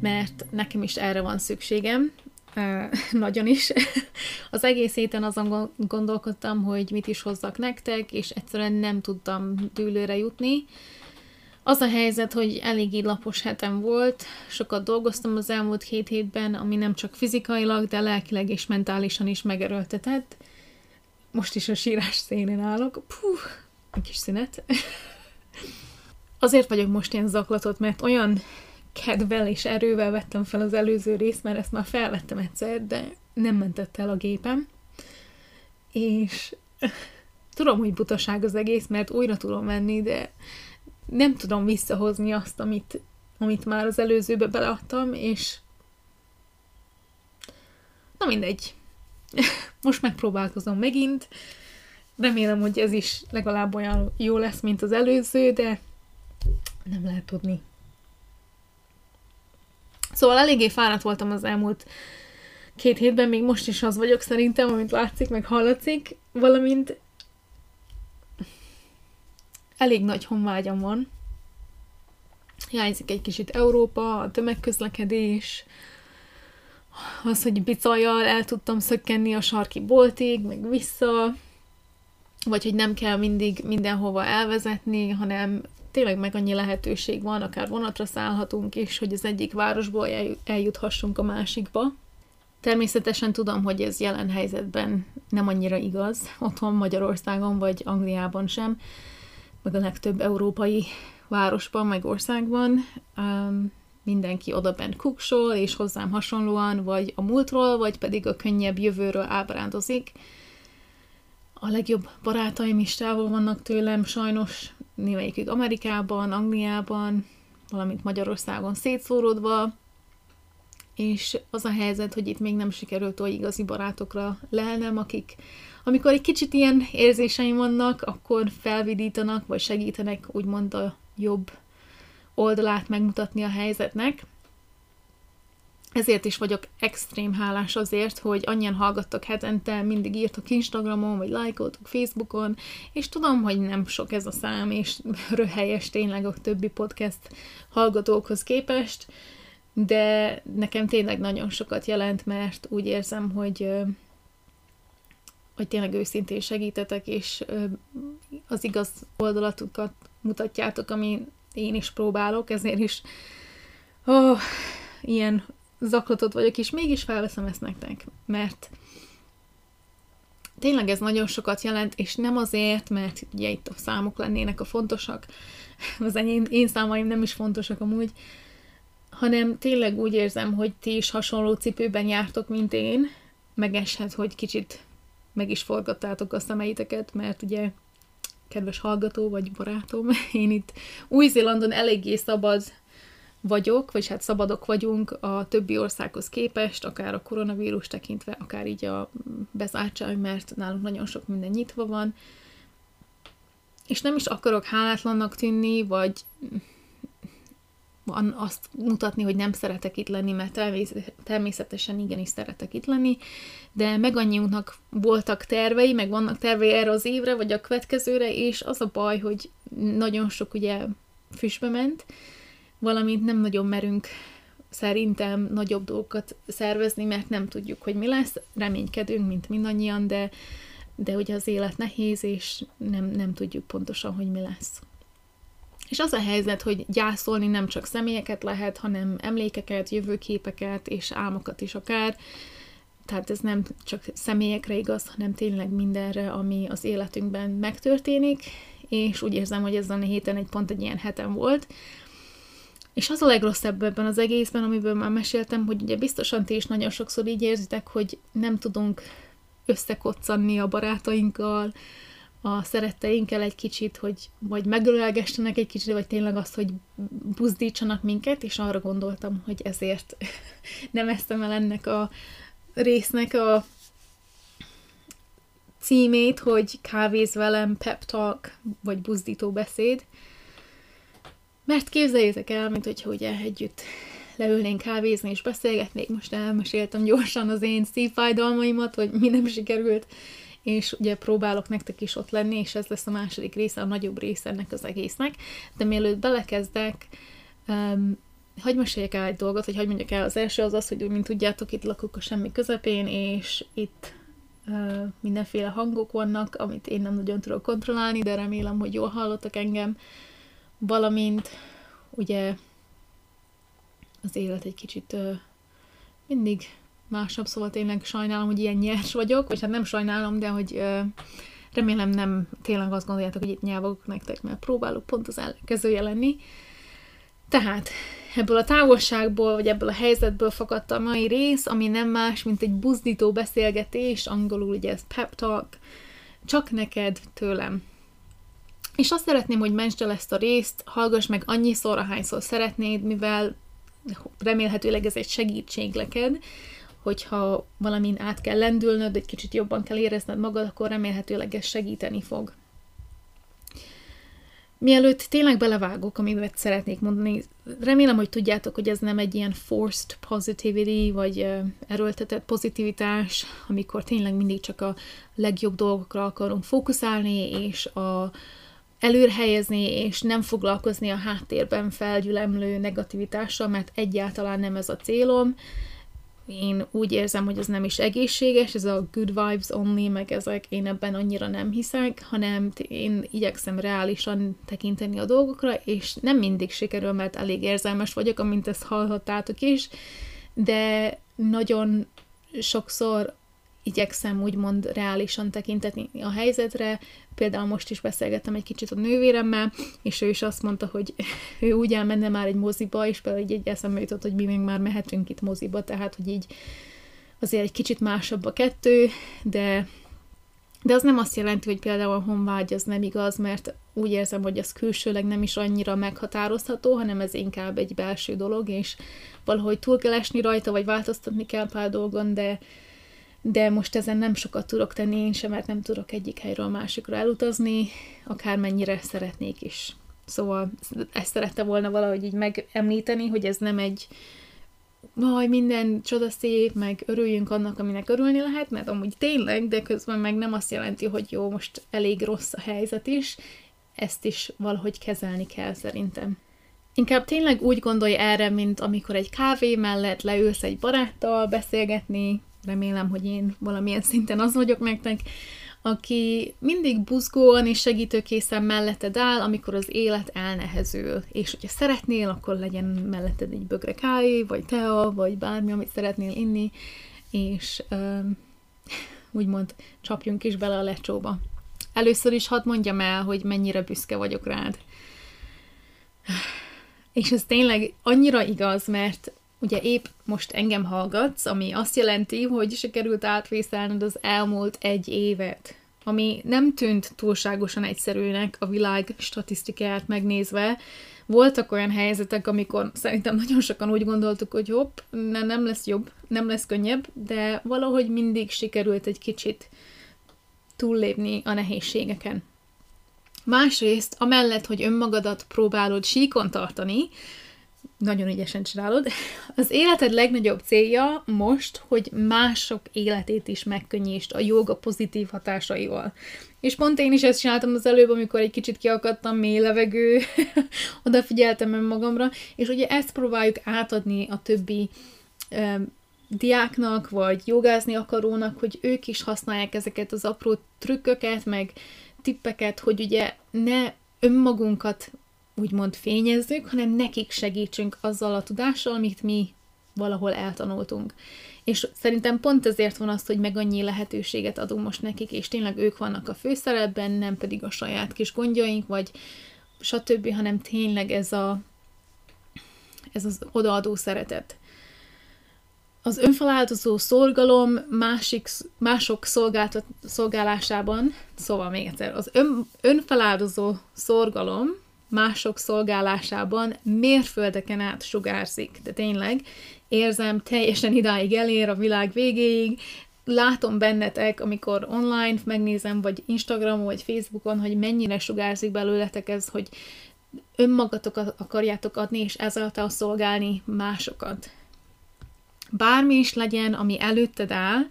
mert nekem is erre van szükségem, nagyon is. Az egész héten azon gondolkodtam, hogy mit is hozzak nektek, és egyszerűen nem tudtam dűlőre jutni. Az a helyzet, hogy eléggé lapos hetem volt, sokat dolgoztam az elmúlt két hétben, ami nem csak fizikailag, de lelkileg és mentálisan is megerőltetett. Most is a sírás szénén állok. Puh, egy kis szünet. Azért vagyok most ilyen zaklatott, mert olyan kedvel és erővel vettem fel az előző részt, mert ezt már felvettem egyszer, de nem mentett el a gépem. És tudom, hogy butaság az egész, mert újra tudom menni, de nem tudom visszahozni azt, amit, amit már az előzőbe beleadtam, és na mindegy. Most megpróbálkozom megint. Remélem, hogy ez is legalább olyan jó lesz, mint az előző, de nem lehet tudni. Szóval eléggé fáradt voltam az elmúlt két hétben, még most is az vagyok szerintem, amit látszik, meg hallatszik, valamint elég nagy honvágyam van. Hiányzik egy kicsit Európa, a tömegközlekedés, az, hogy bicajjal el tudtam szökkenni a sarki boltig, meg vissza, vagy hogy nem kell mindig mindenhova elvezetni, hanem tényleg meg annyi lehetőség van, akár vonatra szállhatunk is, hogy az egyik városból eljuthassunk a másikba. Természetesen tudom, hogy ez jelen helyzetben nem annyira igaz, otthon Magyarországon vagy Angliában sem, meg a legtöbb európai városban, meg országban. Um, mindenki oda bent kuksol, és hozzám hasonlóan, vagy a múltról, vagy pedig a könnyebb jövőről ábrándozik. A legjobb barátaim is távol vannak tőlem, sajnos némelyikük Amerikában, Angliában, valamint Magyarországon szétszóródva, és az a helyzet, hogy itt még nem sikerült olyan igazi barátokra lelnem, akik amikor egy kicsit ilyen érzéseim vannak, akkor felvidítanak, vagy segítenek úgymond a jobb oldalát megmutatni a helyzetnek. Ezért is vagyok extrém hálás azért, hogy annyian hallgattak hetente, mindig írtok Instagramon, vagy lájkoltok Facebookon, és tudom, hogy nem sok ez a szám, és röhelyes tényleg a többi podcast hallgatókhoz képest, de nekem tényleg nagyon sokat jelent, mert úgy érzem, hogy hogy tényleg őszintén segítetek, és az igaz oldalatukat mutatjátok, ami én is próbálok, ezért is oh, ilyen zaklatott vagyok, és mégis felveszem ezt nektek, mert tényleg ez nagyon sokat jelent, és nem azért, mert ugye itt a számok lennének a fontosak, az enyém, én számaim nem is fontosak amúgy, hanem tényleg úgy érzem, hogy ti is hasonló cipőben jártok, mint én, megeshet, hogy kicsit meg is forgattátok a szemeiteket, mert ugye kedves hallgató vagy barátom, én itt Új-Zélandon eléggé szabad vagyok, vagy hát szabadok vagyunk a többi országhoz képest, akár a koronavírus tekintve, akár így a bezártság, mert nálunk nagyon sok minden nyitva van, és nem is akarok hálátlannak tűnni, vagy azt mutatni, hogy nem szeretek itt lenni, mert természetesen igenis szeretek itt lenni, de meg annyiunknak voltak tervei, meg vannak tervei erre az évre, vagy a következőre, és az a baj, hogy nagyon sok ugye füstbe ment, valamint nem nagyon merünk szerintem nagyobb dolgokat szervezni, mert nem tudjuk, hogy mi lesz, reménykedünk, mint mindannyian, de, de ugye az élet nehéz, és nem, nem tudjuk pontosan, hogy mi lesz. És az a helyzet, hogy gyászolni nem csak személyeket lehet, hanem emlékeket, jövőképeket és álmokat is akár. Tehát ez nem csak személyekre igaz, hanem tényleg mindenre, ami az életünkben megtörténik, és úgy érzem, hogy ezen a héten egy pont egy ilyen hetem volt, és az a legrosszabb ebben az egészben, amiből már meséltem, hogy ugye biztosan ti is nagyon sokszor így érzitek, hogy nem tudunk összekoccanni a barátainkkal, a szeretteinkkel egy kicsit, hogy vagy megölelgessenek egy kicsit, vagy tényleg azt, hogy buzdítsanak minket, és arra gondoltam, hogy ezért nem eztem el ennek a résznek a címét, hogy kávéz velem, pep talk, vagy buzdító beszéd. Mert képzeljétek el, mint hogyha ugye együtt leülnénk kávézni és beszélgetnék. Most elmeséltem gyorsan az én szívfájdalmaimat, hogy mi nem sikerült, és ugye próbálok nektek is ott lenni, és ez lesz a második része, a nagyobb része ennek az egésznek. De mielőtt belekezdek, um, hagyj meséljek el egy dolgot, vagy hagyj mondjak el. Az első az az, hogy mint tudjátok, itt lakok a semmi közepén, és itt uh, mindenféle hangok vannak, amit én nem nagyon tudok kontrollálni, de remélem, hogy jól hallottak engem. Valamint ugye az élet egy kicsit uh, mindig másabb, szóval tényleg sajnálom, hogy ilyen nyers vagyok, vagy hát nem sajnálom, de hogy uh, remélem nem tényleg azt gondoljátok, hogy itt nyelvok nektek, mert próbálok pont az ellenkezője lenni. Tehát ebből a távolságból, vagy ebből a helyzetből fakadt a mai rész, ami nem más, mint egy buzdító beszélgetés, angolul ugye ez pep talk, csak neked tőlem. És azt szeretném, hogy mentsd el ezt a részt, hallgass meg annyiszor, ahányszor szeretnéd, mivel remélhetőleg ez egy segítség neked, hogyha valamin át kell lendülnöd, egy kicsit jobban kell érezned magad, akkor remélhetőleg ez segíteni fog. Mielőtt tényleg belevágok, amit szeretnék mondani, remélem, hogy tudjátok, hogy ez nem egy ilyen forced positivity, vagy erőltetett pozitivitás, amikor tényleg mindig csak a legjobb dolgokra akarunk fókuszálni, és a előre helyezni, és nem foglalkozni a háttérben felgyülemlő negativitással, mert egyáltalán nem ez a célom. Én úgy érzem, hogy ez nem is egészséges, ez a good vibes only, meg ezek, én ebben annyira nem hiszek, hanem én igyekszem reálisan tekinteni a dolgokra, és nem mindig sikerül, mert elég érzelmes vagyok, amint ezt hallhattátok is, de nagyon sokszor igyekszem úgymond reálisan tekinteni a helyzetre. Például most is beszélgettem egy kicsit a nővéremmel, és ő is azt mondta, hogy ő úgy elmenne már egy moziba, és például így egy eszembe jutott, hogy mi még már mehetünk itt moziba, tehát hogy így azért egy kicsit másabb a kettő, de de az nem azt jelenti, hogy például a honvágy az nem igaz, mert úgy érzem, hogy az külsőleg nem is annyira meghatározható, hanem ez inkább egy belső dolog, és valahogy túl kell esni rajta, vagy változtatni kell pár dolgon, de, de most ezen nem sokat tudok tenni én sem, mert nem tudok egyik helyről a másikra elutazni, akármennyire szeretnék is. Szóval ezt szerette volna valahogy így megemlíteni, hogy ez nem egy majd minden csodaszép, meg örüljünk annak, aminek örülni lehet, mert amúgy tényleg, de közben meg nem azt jelenti, hogy jó, most elég rossz a helyzet is, ezt is valahogy kezelni kell szerintem. Inkább tényleg úgy gondolj erre, mint amikor egy kávé mellett leülsz egy baráttal beszélgetni, remélem, hogy én valamilyen szinten az vagyok nektek, aki mindig buzgóan és segítőkészen melletted áll, amikor az élet elnehezül. És hogyha szeretnél, akkor legyen melletted egy bögre kávé, vagy tea, vagy bármi, amit szeretnél inni, és um, úgymond csapjunk is bele a lecsóba. Először is hadd mondjam el, hogy mennyire büszke vagyok rád. És ez tényleg annyira igaz, mert ugye épp most engem hallgatsz, ami azt jelenti, hogy sikerült átvészelned az elmúlt egy évet, ami nem tűnt túlságosan egyszerűnek a világ statisztikáját megnézve. Voltak olyan helyzetek, amikor szerintem nagyon sokan úgy gondoltuk, hogy hopp, ne, nem lesz jobb, nem lesz könnyebb, de valahogy mindig sikerült egy kicsit túllépni a nehézségeken. Másrészt, amellett, hogy önmagadat próbálod síkon tartani, nagyon ügyesen csinálod. Az életed legnagyobb célja most, hogy mások életét is megkönnyítsd a joga pozitív hatásaival. És pont én is ezt csináltam az előbb, amikor egy kicsit kiakadtam, mély levegő, odafigyeltem önmagamra, és ugye ezt próbáljuk átadni a többi um, diáknak, vagy jogázni akarónak, hogy ők is használják ezeket az apró trükköket, meg tippeket, hogy ugye ne önmagunkat úgymond fényezzük, hanem nekik segítsünk azzal a tudással, amit mi valahol eltanultunk. És szerintem pont ezért van az, hogy meg annyi lehetőséget adunk most nekik, és tényleg ők vannak a főszerepben, nem pedig a saját kis gondjaink, vagy stb., hanem tényleg ez a ez az odaadó szeretet. Az önfeláldozó szorgalom másik, mások szolgáltat, szolgálásában, szóval még egyszer, az ön, önfeláldozó szorgalom mások szolgálásában mérföldeken át sugárzik, de tényleg érzem, teljesen idáig elér a világ végéig, látom bennetek, amikor online megnézem, vagy Instagramon, vagy Facebookon, hogy mennyire sugárzik belőletek ez, hogy önmagatokat akarjátok adni, és ezáltal szolgálni másokat. Bármi is legyen, ami előtted áll,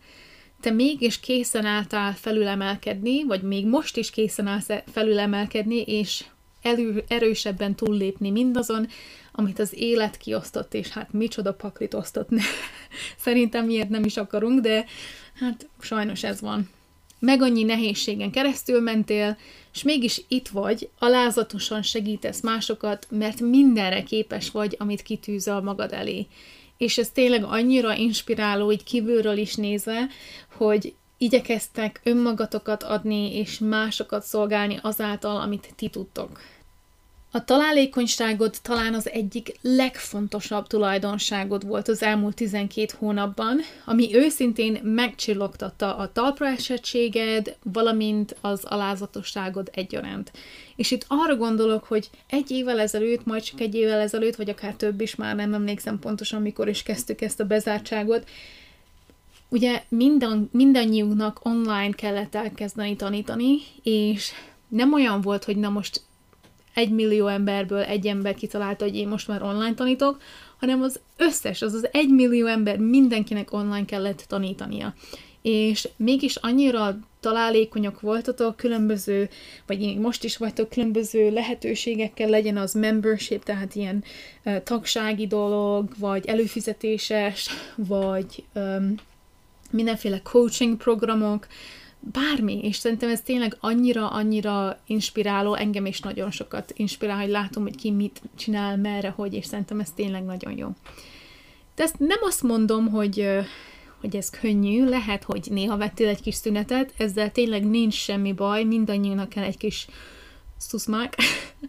te mégis készen álltál felülemelkedni, vagy még most is készen állsz felülemelkedni, és elő, erősebben túllépni mindazon, amit az élet kiosztott, és hát micsoda paklit osztott. Szerintem miért nem is akarunk, de hát sajnos ez van. Meg annyi nehézségen keresztül mentél, és mégis itt vagy, alázatosan segítesz másokat, mert mindenre képes vagy, amit kitűzöl magad elé. És ez tényleg annyira inspiráló, így kívülről is nézve, hogy igyekeztek önmagatokat adni, és másokat szolgálni azáltal, amit ti tudtok. A találékonyságod talán az egyik legfontosabb tulajdonságod volt az elmúlt 12 hónapban, ami őszintén megcsillogtatta a talpraesettséged, valamint az alázatosságod egyaránt. És itt arra gondolok, hogy egy évvel ezelőtt, majd csak egy évvel ezelőtt, vagy akár több is, már nem emlékszem pontosan, mikor is kezdtük ezt a bezártságot, ugye minden, mindannyiunknak online kellett elkezdeni tanítani, és nem olyan volt, hogy na most egy millió emberből egy ember kitalálta, hogy én most már online tanítok, hanem az összes, az az egy millió ember mindenkinek online kellett tanítania. És mégis annyira találékonyak voltatok, különböző, vagy most is vagytok különböző lehetőségekkel, legyen az membership, tehát ilyen uh, tagsági dolog, vagy előfizetéses, vagy um, mindenféle coaching programok, bármi, és szerintem ez tényleg annyira-annyira inspiráló, engem is nagyon sokat inspirál, hogy látom, hogy ki mit csinál, merre, hogy, és szerintem ez tényleg nagyon jó. De ezt nem azt mondom, hogy, hogy ez könnyű, lehet, hogy néha vettél egy kis szünetet, ezzel tényleg nincs semmi baj, mindannyiunknak kell egy kis szuszmák.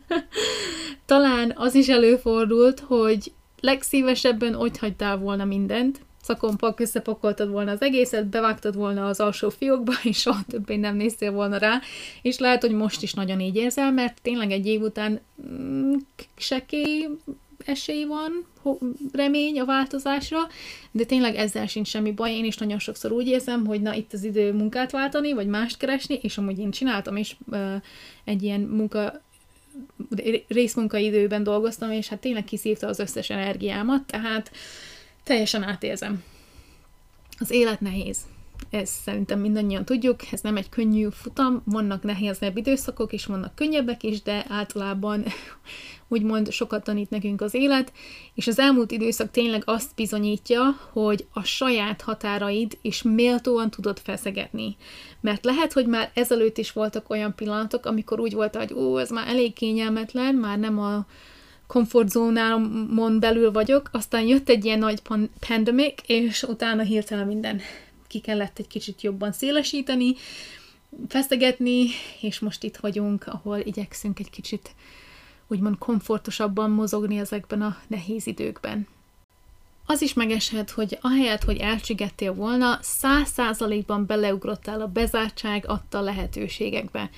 Talán az is előfordult, hogy legszívesebben ott hagytál volna mindent, szakompak, összepakoltad volna az egészet, bevágtad volna az alsó fiókba, és soha többé nem néztél volna rá, és lehet, hogy most is nagyon így érzel, mert tényleg egy év után mm, sekély esély van, remény a változásra, de tényleg ezzel sincs semmi baj. Én is nagyon sokszor úgy érzem, hogy na itt az idő munkát váltani, vagy mást keresni, és amúgy én csináltam is egy ilyen munka részmunkaidőben dolgoztam, és hát tényleg kiszívta az összes energiámat, tehát teljesen átérzem. Az élet nehéz. Ezt szerintem mindannyian tudjuk, ez nem egy könnyű futam, vannak nehézebb időszakok, és vannak könnyebbek is, de általában úgymond sokat tanít nekünk az élet, és az elmúlt időszak tényleg azt bizonyítja, hogy a saját határaid is méltóan tudod feszegetni. Mert lehet, hogy már ezelőtt is voltak olyan pillanatok, amikor úgy volt, hogy ó, ez már elég kényelmetlen, már nem a komfortzónámon belül vagyok, aztán jött egy ilyen nagy pandemic, és utána hirtelen minden ki kellett egy kicsit jobban szélesíteni, feszegetni, és most itt vagyunk, ahol igyekszünk egy kicsit úgymond komfortosabban mozogni ezekben a nehéz időkben. Az is megeshet, hogy ahelyett, hogy elcsigettél volna, száz százalékban beleugrottál a bezártság adta lehetőségekbe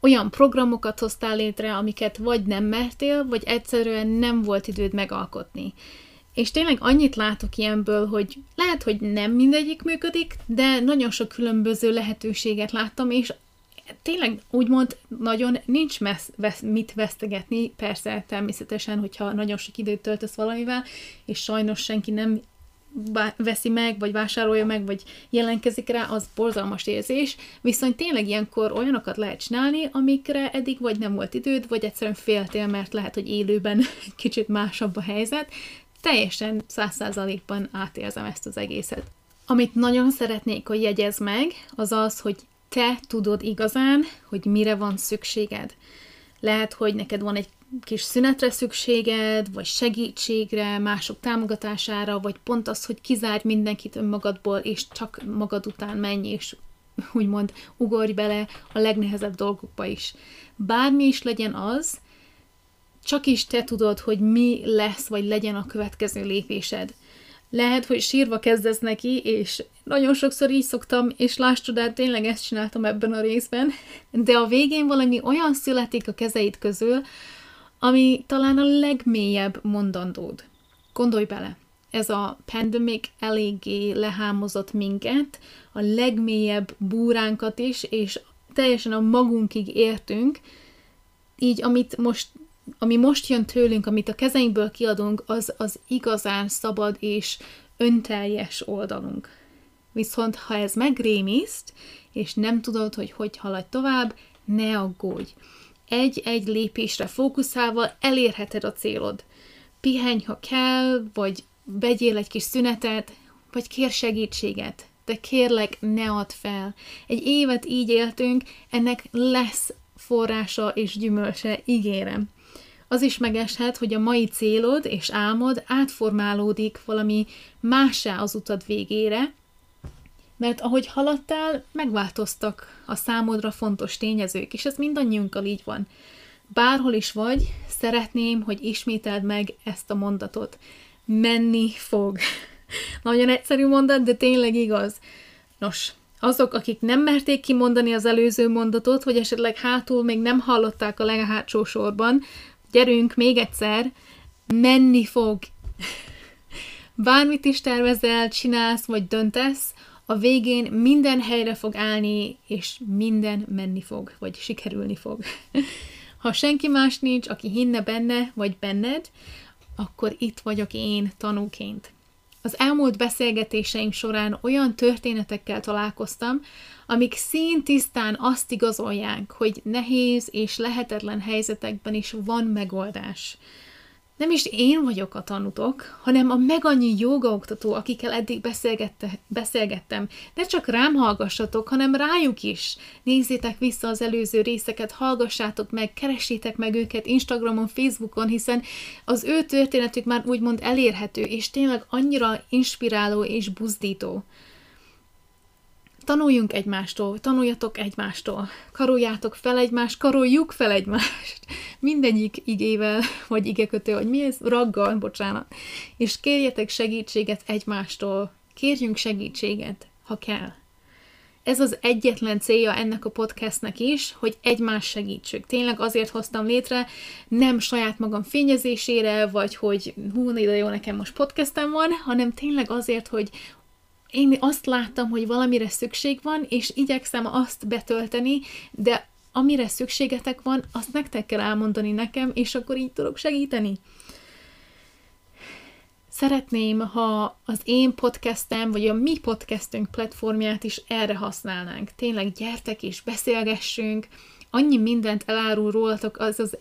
olyan programokat hoztál létre, amiket vagy nem mertél, vagy egyszerűen nem volt időd megalkotni. És tényleg annyit látok ilyenből, hogy lehet, hogy nem mindegyik működik, de nagyon sok különböző lehetőséget láttam, és tényleg úgymond nagyon nincs messz, vesz, mit vesztegetni, persze természetesen, hogyha nagyon sok időt töltesz valamivel, és sajnos senki nem veszi meg, vagy vásárolja meg, vagy jelentkezik rá, az borzalmas érzés, viszont tényleg ilyenkor olyanokat lehet csinálni, amikre eddig vagy nem volt időd, vagy egyszerűen féltél, mert lehet, hogy élőben kicsit másabb a helyzet. Teljesen száz százalékban átérzem ezt az egészet. Amit nagyon szeretnék, hogy jegyez meg, az az, hogy te tudod igazán, hogy mire van szükséged. Lehet, hogy neked van egy kis szünetre szükséged, vagy segítségre, mások támogatására, vagy pont az, hogy kizárj mindenkit önmagadból, és csak magad után menj, és úgymond ugorj bele a legnehezebb dolgokba is. Bármi is legyen az, csak is te tudod, hogy mi lesz, vagy legyen a következő lépésed. Lehet, hogy sírva kezdesz neki, és nagyon sokszor így szoktam, és láss csodát, tényleg ezt csináltam ebben a részben, de a végén valami olyan születik a kezeid közül, ami talán a legmélyebb mondandód. Gondolj bele, ez a pandemic eléggé lehámozott minket, a legmélyebb búránkat is, és teljesen a magunkig értünk, így amit most, ami most jön tőlünk, amit a kezeinkből kiadunk, az az igazán szabad és önteljes oldalunk. Viszont ha ez megrémiszt, és nem tudod, hogy hogy haladj tovább, ne aggódj. Egy-egy lépésre fókuszálva elérheted a célod. Pihenj, ha kell, vagy vegyél egy kis szünetet, vagy kér segítséget. De kérlek, ne add fel. Egy évet így éltünk, ennek lesz forrása és gyümölcse, ígérem. Az is megeshet, hogy a mai célod és álmod átformálódik valami mássá az utad végére, mert ahogy haladtál, megváltoztak a számodra fontos tényezők, és ez mindannyiunkkal így van. Bárhol is vagy, szeretném, hogy ismételd meg ezt a mondatot. Menni fog. Nagyon egyszerű mondat, de tényleg igaz. Nos, azok, akik nem merték kimondani az előző mondatot, vagy esetleg hátul még nem hallották a leghátsó sorban, gyerünk még egyszer, menni fog. Bármit is tervezel, csinálsz vagy döntesz, a végén minden helyre fog állni, és minden menni fog, vagy sikerülni fog. ha senki más nincs, aki hinne benne, vagy benned, akkor itt vagyok én tanúként. Az elmúlt beszélgetéseink során olyan történetekkel találkoztam, amik szintisztán azt igazolják, hogy nehéz és lehetetlen helyzetekben is van megoldás nem is én vagyok a tanutok, hanem a meg annyi jogaoktató, akikkel eddig beszélgettem. Ne csak rám hallgassatok, hanem rájuk is. Nézzétek vissza az előző részeket, hallgassátok meg, keressétek meg őket Instagramon, Facebookon, hiszen az ő történetük már úgymond elérhető, és tényleg annyira inspiráló és buzdító. Tanuljunk egymástól, tanuljatok egymástól, karoljátok fel egymást, karoljuk fel egymást, mindegyik igével, vagy igekötő, vagy mi ez? Raggal, bocsánat. És kérjetek segítséget egymástól, kérjünk segítséget, ha kell. Ez az egyetlen célja ennek a podcastnek is, hogy egymás segítsük. Tényleg azért hoztam létre, nem saját magam fényezésére, vagy hogy hú, de jó, nekem most podcastem van, hanem tényleg azért, hogy én azt láttam, hogy valamire szükség van, és igyekszem azt betölteni, de amire szükségetek van, azt nektek kell elmondani nekem, és akkor így tudok segíteni. Szeretném, ha az én podcastem, vagy a mi podcastünk platformját is erre használnánk. Tényleg gyertek és beszélgessünk, annyi mindent elárul rólatok az az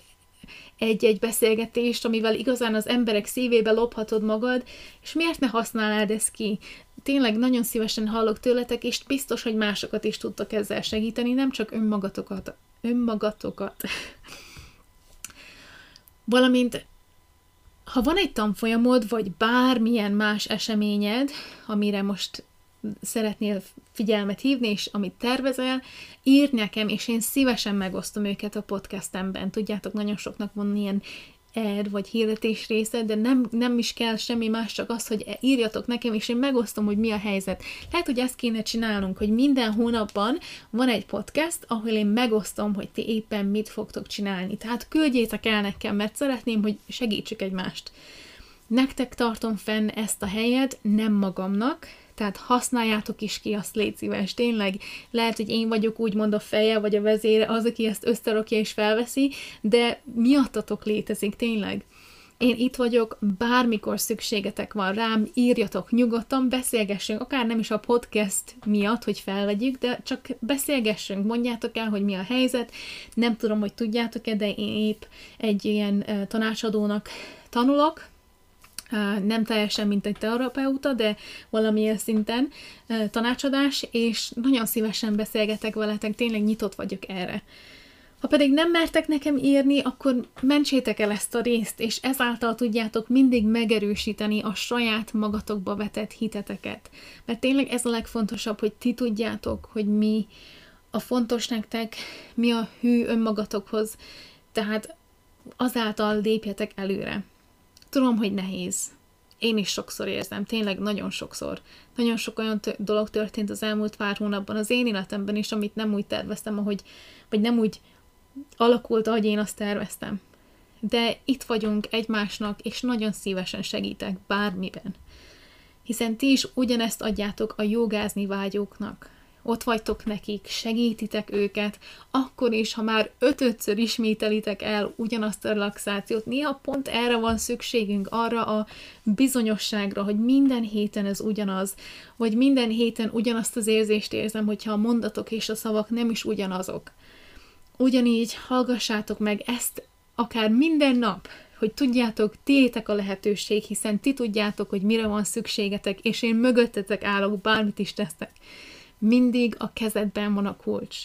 egy-egy beszélgetést, amivel igazán az emberek szívébe lophatod magad, és miért ne használnád ezt ki? Tényleg nagyon szívesen hallok tőletek, és biztos, hogy másokat is tudtok ezzel segíteni, nem csak önmagatokat. önmagatokat. Valamint, ha van egy tanfolyamod, vagy bármilyen más eseményed, amire most szeretnél figyelmet hívni, és amit tervezel, írd nekem, és én szívesen megosztom őket a podcastemben. Tudjátok, nagyon soknak van ilyen ad vagy hirdetés része, de nem, nem is kell semmi más, csak az, hogy írjatok nekem, és én megosztom, hogy mi a helyzet. Lehet, hogy ezt kéne csinálnunk, hogy minden hónapban van egy podcast, ahol én megosztom, hogy ti éppen mit fogtok csinálni. Tehát küldjétek el nekem, mert szeretném, hogy segítsük egymást. Nektek tartom fenn ezt a helyet, nem magamnak, tehát használjátok is ki, azt légy szíves. Tényleg lehet, hogy én vagyok úgymond a feje, vagy a vezére, az, aki ezt összerakja és felveszi, de miattatok létezik, tényleg. Én itt vagyok, bármikor szükségetek van rám, írjatok nyugodtan, beszélgessünk, akár nem is a podcast miatt, hogy felvegyük, de csak beszélgessünk, mondjátok el, hogy mi a helyzet. Nem tudom, hogy tudjátok-e, de én épp egy ilyen tanácsadónak tanulok, nem teljesen, mint egy terapeuta, de valamilyen szinten tanácsadás, és nagyon szívesen beszélgetek veletek, tényleg nyitott vagyok erre. Ha pedig nem mertek nekem írni, akkor mentsétek el ezt a részt, és ezáltal tudjátok mindig megerősíteni a saját magatokba vetett hiteteket. Mert tényleg ez a legfontosabb, hogy ti tudjátok, hogy mi a fontos nektek, mi a hű önmagatokhoz, tehát azáltal lépjetek előre. Tudom, hogy nehéz. én is sokszor érzem, tényleg nagyon sokszor. Nagyon sok olyan t- dolog történt az elmúlt pár hónapban az én életemben is, amit nem úgy terveztem, ahogy, vagy nem úgy alakult, ahogy én azt terveztem. De itt vagyunk egymásnak, és nagyon szívesen segítek bármiben. Hiszen ti is ugyanezt adjátok a jogázni vágyóknak, ott vagytok nekik, segítitek őket, akkor is, ha már ötötször ismételitek el ugyanazt a relaxációt, néha pont erre van szükségünk, arra a bizonyosságra, hogy minden héten ez ugyanaz, vagy minden héten ugyanazt az érzést érzem, hogyha a mondatok és a szavak nem is ugyanazok. Ugyanígy hallgassátok meg ezt akár minden nap, hogy tudjátok, tiétek a lehetőség, hiszen ti tudjátok, hogy mire van szükségetek, és én mögöttetek állok, bármit is tesztek mindig a kezedben van a kulcs.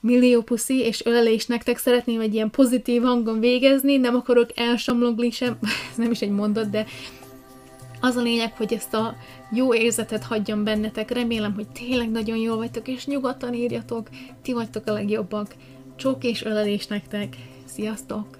Millió puszi és ölelés nektek szeretném egy ilyen pozitív hangon végezni, nem akarok elsamlogni sem, ez nem is egy mondat, de az a lényeg, hogy ezt a jó érzetet hagyjam bennetek, remélem, hogy tényleg nagyon jól vagytok, és nyugodtan írjatok, ti vagytok a legjobbak. Csók és ölelés nektek, sziasztok!